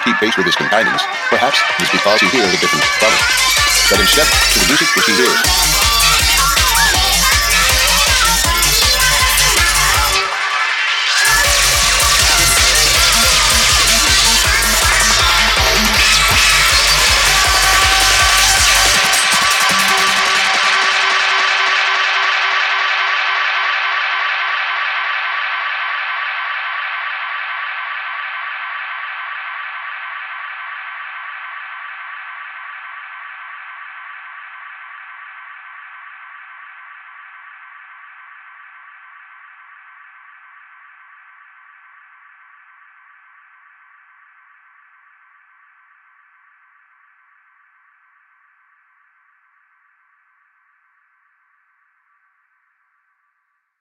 Not keep pace with his companions, perhaps it is because he hears a different. Let him step to the music which he hears.